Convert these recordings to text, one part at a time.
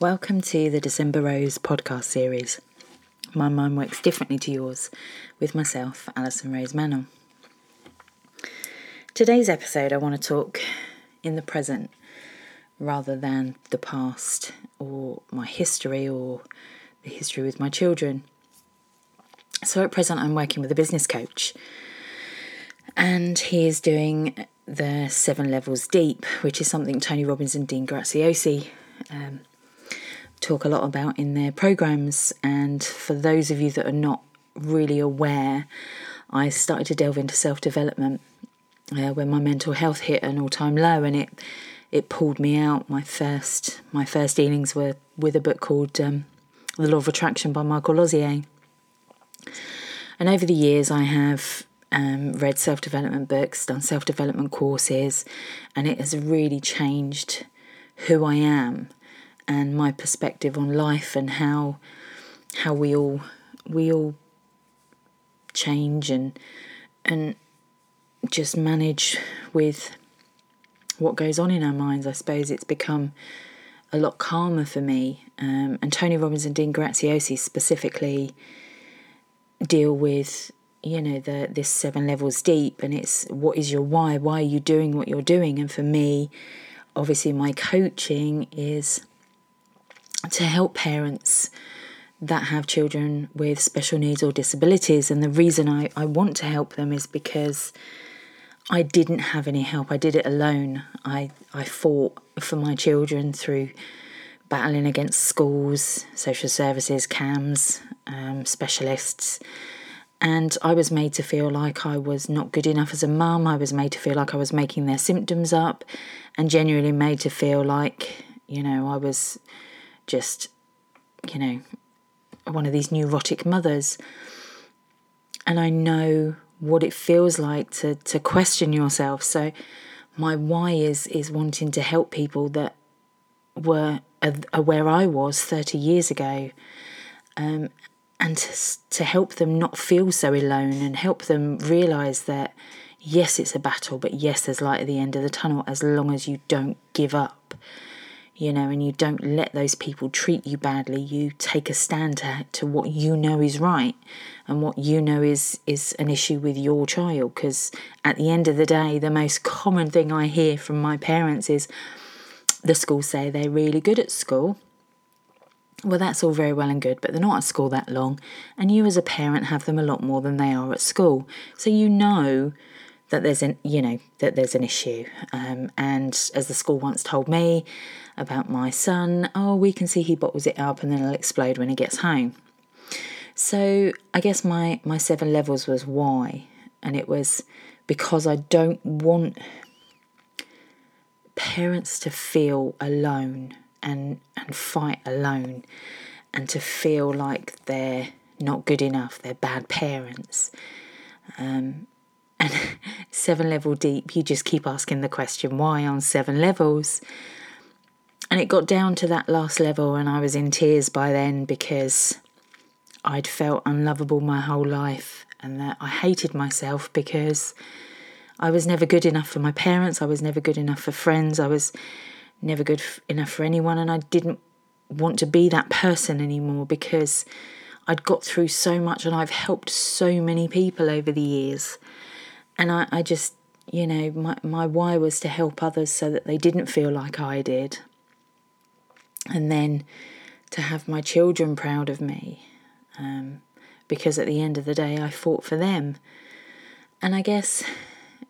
Welcome to the December Rose podcast series. My mind works differently to yours with myself, Alison Rose Mannell. Today's episode, I want to talk in the present rather than the past or my history or the history with my children. So, at present, I'm working with a business coach and he is doing the seven levels deep, which is something Tony Robbins and Dean Graziosi um, talk a lot about in their programs. And for those of you that are not really aware, I started to delve into self development uh, when my mental health hit an all time low, and it it pulled me out. My first my first dealings were with a book called um, The Law of Attraction by Michael Losier. And over the years, I have um, read self development books, done self development courses, and it has really changed who I am and my perspective on life and how how we all we all change and and just manage with what goes on in our minds. I suppose it's become a lot calmer for me. Um, and Tony Robbins and Dean Graziosi specifically deal with you know the this seven levels deep and it's what is your why why are you doing what you're doing and for me obviously my coaching is to help parents that have children with special needs or disabilities. And the reason I, I want to help them is because I didn't have any help. I did it alone. I, I fought for my children through battling against schools, social services, CAMHS, um, specialists. And I was made to feel like I was not good enough as a mum. I was made to feel like I was making their symptoms up, and genuinely made to feel like, you know, I was just, you know, one of these neurotic mothers. And I know what it feels like to, to question yourself. So my why is is wanting to help people that were where I was 30 years ago. Um, and to, to help them not feel so alone and help them realize that yes, it's a battle, but yes, there's light at the end of the tunnel as long as you don't give up you know, and you don't let those people treat you badly. You take a stand to, to what you know is right and what you know is, is an issue with your child. Because at the end of the day, the most common thing I hear from my parents is the school say they're really good at school. Well, that's all very well and good, but they're not at school that long, and you as a parent have them a lot more than they are at school. So you know that there's an you know that there's an issue. Um, and as the school once told me about my son oh we can see he bottles it up and then it'll explode when he gets home. So i guess my my seven levels was why. And it was because i don't want parents to feel alone and and fight alone and to feel like they're not good enough they're bad parents. Um, and seven level deep, you just keep asking the question why on seven levels. And it got down to that last level, and I was in tears by then because I'd felt unlovable my whole life and that I hated myself because I was never good enough for my parents, I was never good enough for friends, I was never good enough for anyone, and I didn't want to be that person anymore because I'd got through so much and I've helped so many people over the years. And I, I just, you know, my, my why was to help others so that they didn't feel like I did. And then to have my children proud of me. Um, because at the end of the day, I fought for them. And I guess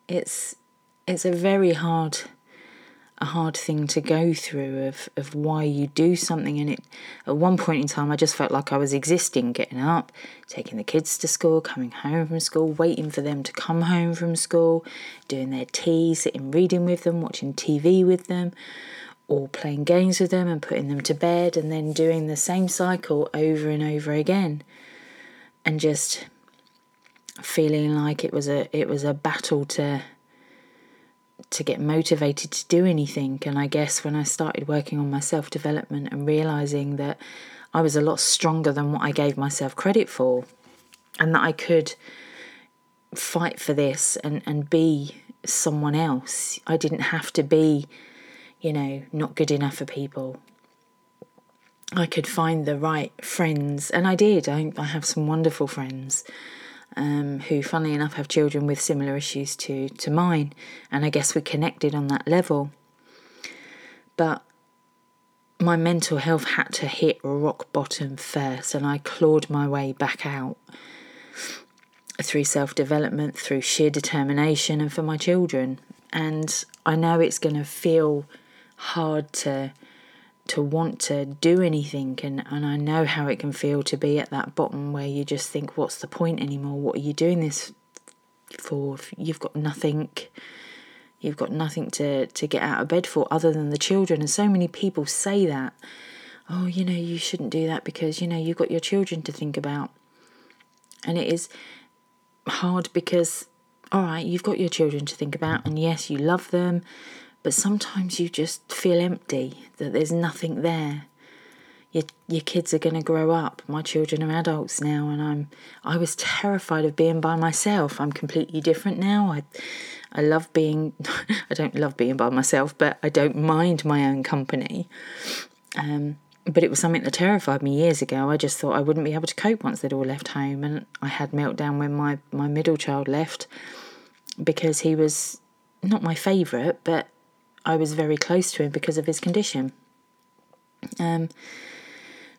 it's it's a very hard a hard thing to go through of, of why you do something and it at one point in time I just felt like I was existing, getting up, taking the kids to school, coming home from school, waiting for them to come home from school, doing their tea, sitting reading with them, watching TV with them, or playing games with them and putting them to bed and then doing the same cycle over and over again. And just feeling like it was a it was a battle to to get motivated to do anything. And I guess when I started working on my self development and realizing that I was a lot stronger than what I gave myself credit for, and that I could fight for this and, and be someone else. I didn't have to be, you know, not good enough for people. I could find the right friends, and I did. I, I have some wonderful friends um, who, funnily enough, have children with similar issues to, to mine, and I guess we connected on that level. But my mental health had to hit rock bottom first, and I clawed my way back out through self development, through sheer determination, and for my children. And I know it's going to feel hard to to want to do anything and, and I know how it can feel to be at that bottom where you just think what's the point anymore? What are you doing this for? You've got nothing you've got nothing to, to get out of bed for other than the children. And so many people say that oh you know you shouldn't do that because you know you've got your children to think about. And it is hard because all right you've got your children to think about and yes you love them but sometimes you just feel empty, that there's nothing there. Your, your kids are going to grow up. My children are adults now, and I'm I was terrified of being by myself. I'm completely different now. I I love being I don't love being by myself, but I don't mind my own company. Um, but it was something that terrified me years ago. I just thought I wouldn't be able to cope once they'd all left home, and I had meltdown when my my middle child left because he was not my favourite, but I was very close to him because of his condition. Um,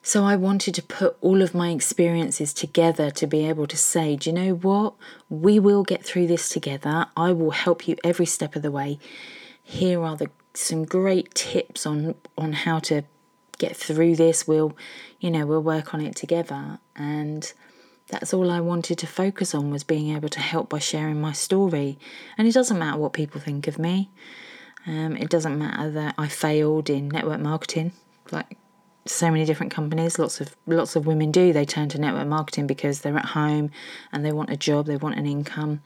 so I wanted to put all of my experiences together to be able to say, do you know what? We will get through this together. I will help you every step of the way. Here are the some great tips on on how to get through this. We'll, you know, we'll work on it together. And that's all I wanted to focus on was being able to help by sharing my story. And it doesn't matter what people think of me. Um, it doesn't matter that I failed in network marketing, like so many different companies. Lots of lots of women do. They turn to network marketing because they're at home and they want a job, they want an income.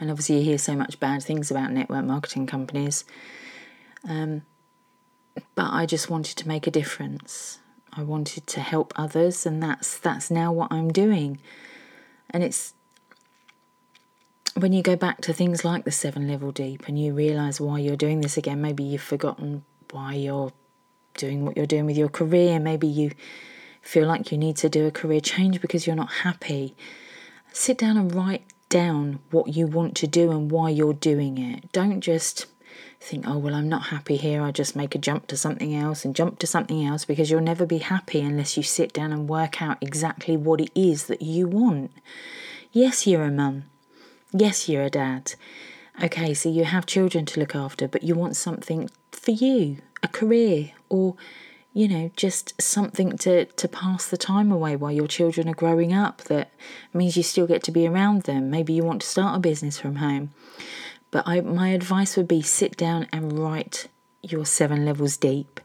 And obviously, you hear so much bad things about network marketing companies. Um, but I just wanted to make a difference. I wanted to help others, and that's that's now what I'm doing. And it's when you go back to things like the seven level deep and you realize why you're doing this again, maybe you've forgotten why you're doing what you're doing with your career, maybe you feel like you need to do a career change because you're not happy. Sit down and write down what you want to do and why you're doing it. Don't just think, oh, well, I'm not happy here. I'll just make a jump to something else and jump to something else because you'll never be happy unless you sit down and work out exactly what it is that you want. Yes, you're a mum. Yes, you're a dad. Okay, so you have children to look after, but you want something for you, a career, or you know, just something to, to pass the time away while your children are growing up that means you still get to be around them. Maybe you want to start a business from home. But I, my advice would be sit down and write your seven levels deep.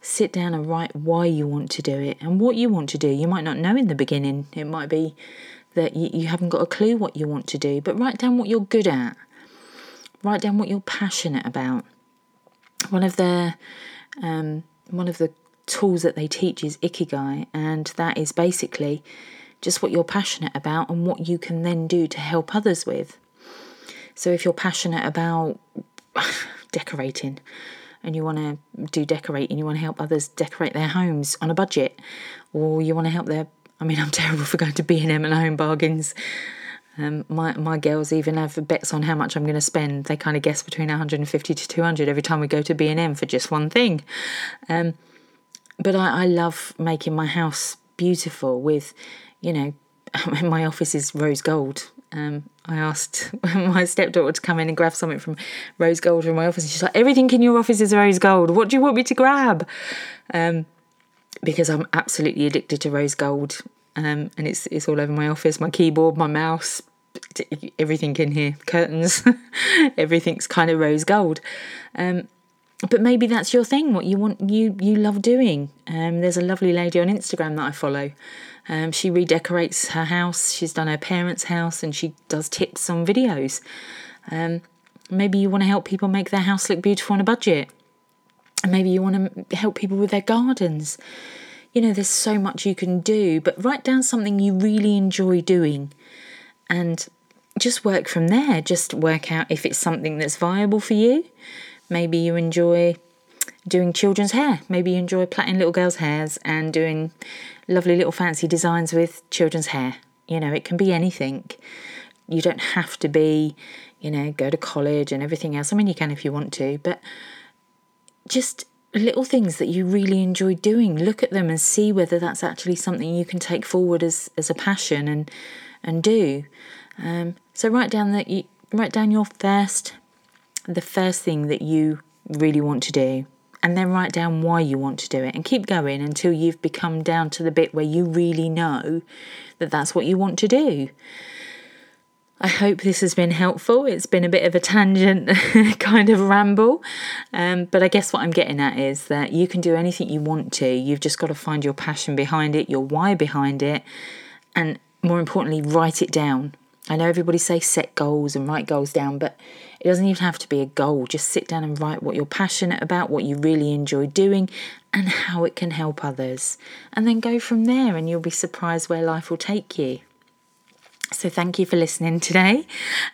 Sit down and write why you want to do it and what you want to do. You might not know in the beginning. It might be that you, you haven't got a clue what you want to do, but write down what you're good at. Write down what you're passionate about. One of the um, one of the tools that they teach is ikigai, and that is basically just what you're passionate about and what you can then do to help others with. So if you're passionate about decorating and you want to do decorating, you want to help others decorate their homes on a budget, or you want to help their I mean, I'm terrible for going to B&M and Home Bargains. Um, my my girls even have bets on how much I'm going to spend. They kind of guess between 150 to 200 every time we go to B&M for just one thing. Um, but I, I love making my house beautiful with, you know, my office is rose gold. Um, I asked my stepdaughter to come in and grab something from rose gold from my office. She's like, everything in your office is rose gold. What do you want me to grab? Um, because I'm absolutely addicted to rose gold, um, and it's it's all over my office, my keyboard, my mouse, everything in here, curtains, everything's kind of rose gold. Um, but maybe that's your thing, what you want, you you love doing. Um, there's a lovely lady on Instagram that I follow. Um, she redecorates her house. She's done her parents' house, and she does tips on videos. Um, maybe you want to help people make their house look beautiful on a budget. Maybe you want to help people with their gardens. You know, there's so much you can do, but write down something you really enjoy doing and just work from there. Just work out if it's something that's viable for you. Maybe you enjoy doing children's hair. Maybe you enjoy plaiting little girls' hairs and doing lovely little fancy designs with children's hair. You know, it can be anything. You don't have to be, you know, go to college and everything else. I mean, you can if you want to, but just little things that you really enjoy doing. Look at them and see whether that's actually something you can take forward as, as a passion and and do. Um, so write down that you write down your first the first thing that you really want to do and then write down why you want to do it and keep going until you've become down to the bit where you really know that that's what you want to do. I hope this has been helpful. It's been a bit of a tangent kind of ramble, um, but I guess what I'm getting at is that you can do anything you want to. You've just got to find your passion behind it, your why behind it, and more importantly, write it down. I know everybody say set goals and write goals down, but it doesn't even have to be a goal. Just sit down and write what you're passionate about, what you really enjoy doing, and how it can help others. And then go from there, and you'll be surprised where life will take you. So, thank you for listening today.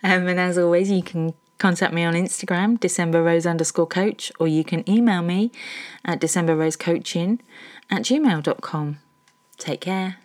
Um, and as always, you can contact me on Instagram, December Rose underscore coach, or you can email me at December Rose Coaching at gmail.com. Take care.